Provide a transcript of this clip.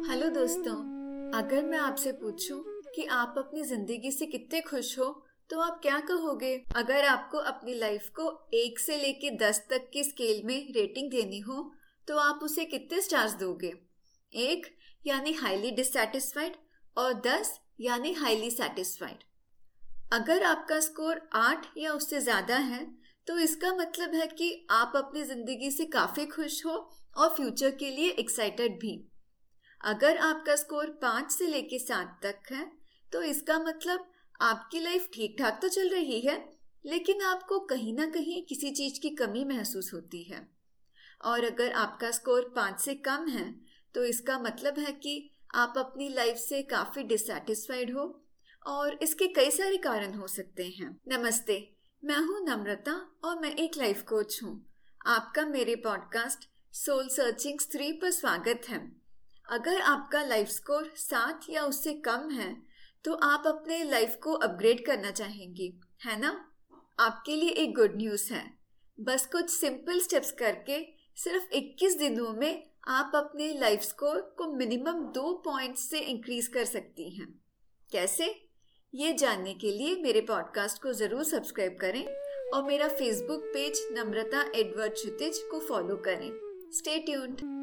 Hello दोस्तों, अगर मैं आपसे पूछूँ कि आप अपनी ज़िंदगी से कितने खुश हो तो आप क्या कहोगे? अगर आपको अपनी लाइफ को एक से लेके दस तक की स्केल में रेटिंग देनी हो तो आप उसे कितने स्टार्स दोगे? एक, यानी हाईली डिससेटिस्फाइड और दस, यानी हाईली सेटिस्फाइड अगर आपका स्कोर आठ या उससे ज़्यादा है तो इसका मतलब है कि आप अपनी ज़िंदगी से काफ़ी खुश हो और फ्यूचर के लिए एक्साइटेड भी। अगर आपका स्कोर पाँच से लेके सात तक है तो इसका मतलब आपकी लाइफ ठीक ठाक तो चल रही है, लेकिन आपको कहीं ना कहीं किसी चीज़ की कमी महसूस होती है। और अगर आपका स्कोर पाँच से कम है तो इसका मतलब है कि आप अपनी लाइफ से काफ़ी डिससेटिस्फाइड हो, और इसके कई सारे कारण हो सकते हैं। नमस्ते, मैं हूँ नम्रता और मैं एक लाइफ कोच हूँ। आपका मेरे पॉडकास्ट सोल सर्चिंग थ्री पर स्वागत है। अगर आपका लाइफ स्कोर सात या उससे कम है तो आप अपने लाइफ को अपग्रेड करना चाहेंगी, है ना? आपके लिए एक गुड न्यूज़ है। बस कुछ सिंपल स्टेप्स करके सिर्फ़ 21 दिनों में आप अपने लाइफ स्कोर को मिनिमम दो पॉइंट्स से इंक्रीज कर सकती हैं। कैसे? ये जानने के लिए मेरे पॉडकास्ट को ज़रूर सब्सक्राइब करें और मेरा Facebook page Namrata Edward Kshitij को फॉलो करें। Stay tuned